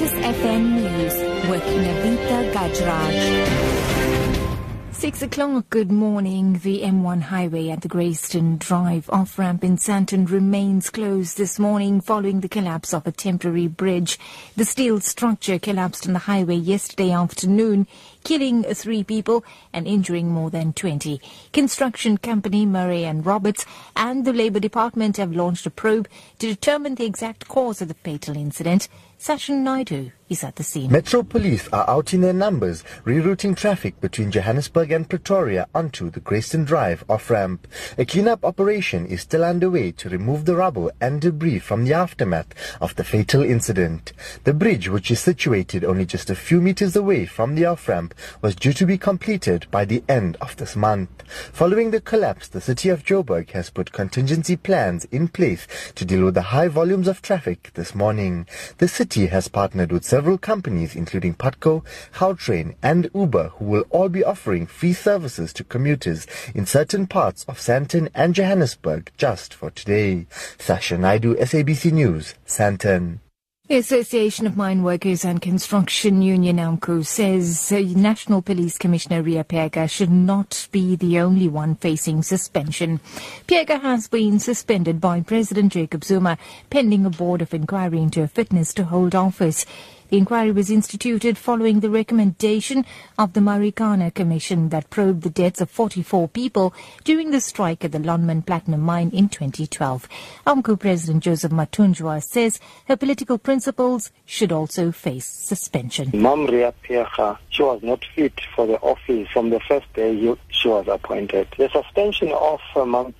Lotus FM News with Navita Gajraj. Six o'clock, good morning. The M1 highway at the Grayston Drive off-ramp in Sandton remains closed this morning following the collapse of a temporary bridge. The steel structure collapsed on the highway yesterday afternoon, killing three people and injuring more than 20. Construction company Murray and Roberts and the Labour Department have launched a probe to determine the exact cause of the fatal incident. Sachin Naidu is at the scene. Metro Police are out in their numbers, rerouting traffic between Johannesburg and Pretoria onto the Grayston Drive off-ramp. A clean-up operation is still underway to remove the rubble and debris from the aftermath of the fatal incident. The bridge, which is situated only just a few meters away from the off-ramp, was due to be completed by the end of this month. Following the collapse, the city of Joburg has put contingency plans in place to deal with the high volumes of traffic this morning. The city has partnered with several companies including Putco, Gautrain and Uber who will all be offering free services to commuters in certain parts of Sandton and Johannesburg just for today. Sasha Naidu, SABC News, Sandton. The Association of Mine Workers and Construction Union AMCU says National Police Commissioner Ria Phiyega should not be the only one facing suspension. Phiyega has been suspended by President Jacob Zuma pending a board of inquiry into her fitness to hold office. The inquiry was instituted following the recommendation of the Marikana Commission that probed the deaths of 44 people during the strike at the Lonmin Platinum Mine in 2012. AMCU President Joseph Mathunjwa says her political principals should also face suspension. Mam Riah Phiyega, she was not fit for the office from the first day she was appointed. The suspension of uh, Mam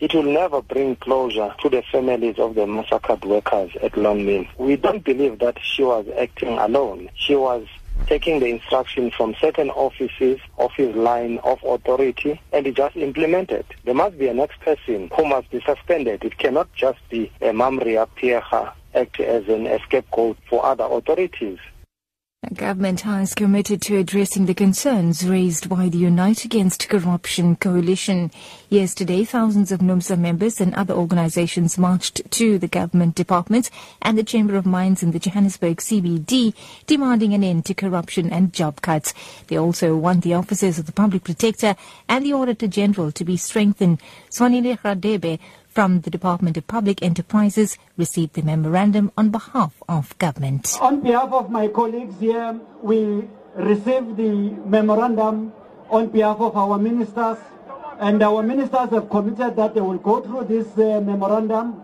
it will never bring closure to the families of the massacred workers at Lonmin. We don't believe that she was acting alone. She was taking the instruction from certain offices, office line of authority, and it just implemented. There must be a next person who must be suspended. It cannot just be a Mam Riah Phiyega act as an scapegoat for other authorities. The government has committed to addressing the concerns raised by the Unite Against Corruption coalition. Yesterday, thousands of NUMSA members and other organizations marched to the government departments and the Chamber of Mines in the Johannesburg CBD, demanding an end to corruption and job cuts. They also want the offices of the Public Protector and the Auditor General to be strengthened. Sonile Radebe from the Department of Public Enterprises received the memorandum on behalf of government. On behalf of my colleagues here, we received the memorandum on behalf of our ministers, and our ministers have committed that they will go through this uh, memorandum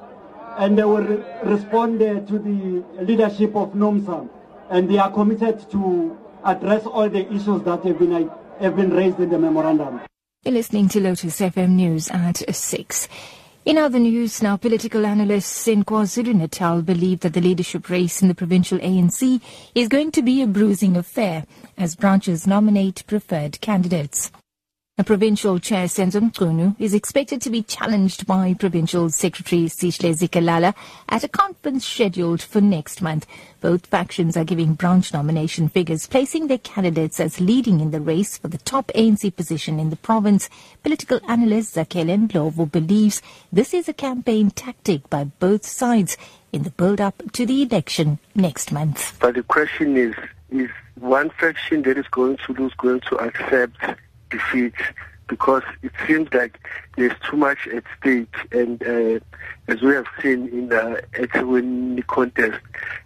and they will re- respond uh, to the leadership of NUMSA, and they are committed to address all the issues that have been, have been raised in the memorandum. You're listening to Lotus FM News at 6. In other news now, political analysts in KwaZulu-Natal believe that the leadership race in the provincial ANC is going to be a bruising affair as branches nominate preferred candidates. Provincial chair, Senzo Mchunu, is expected to be challenged by Provincial Secretary Sihle Zikalala at a conference scheduled for next month. Both factions are giving branch nomination figures, placing their candidates as leading in the race for the top ANC position in the province. Political analyst Zakhele Ndlovu believes this is a campaign tactic by both sides in the build-up to the election next month. But the question is, is one faction that is going to lose going to accept defeat because it seems like there's too much at stake and uh, as we have seen in the eThekwini contest,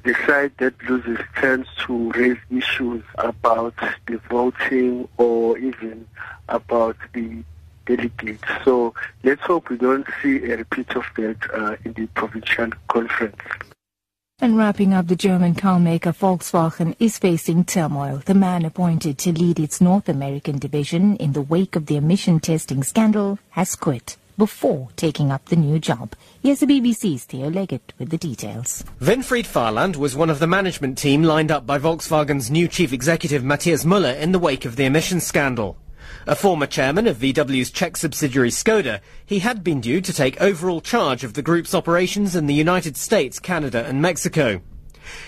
the side that loses tends to raise issues about the voting or even about the delegates. So let's hope we don't see a repeat of that uh, in the provincial conference. And wrapping up, the German carmaker Volkswagen is facing turmoil. The man appointed to lead its North American division in the wake of the emission testing scandal has quit before taking up the new job. Here's the BBC's Theo Leggett with the details. Winfried Vahland was one of the management team lined up by Volkswagen's new chief executive Matthias Müller in the wake of the emissions scandal. A former chairman of VW's Czech subsidiary Skoda, he had been due to take overall charge of the group's operations in the United States, Canada and Mexico.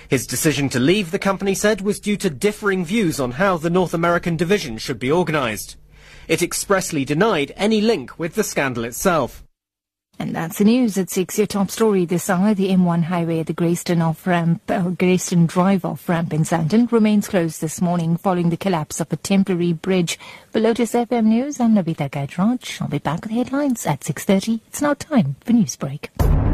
His decision to leave, the company said, was due to differing views on how the North American division should be organised. It expressly denied any link with the scandal itself. And that's the news at 6. Your top story this hour. The M1 highway at the Grayston off-ramp, uh, Grayston Drive off-ramp in Sandton remains closed this morning following the collapse of a temporary bridge. For Lotus FM News, I'm Navita Gajraj. I'll be back with headlines at 6.30. It's now time for Newsbreak.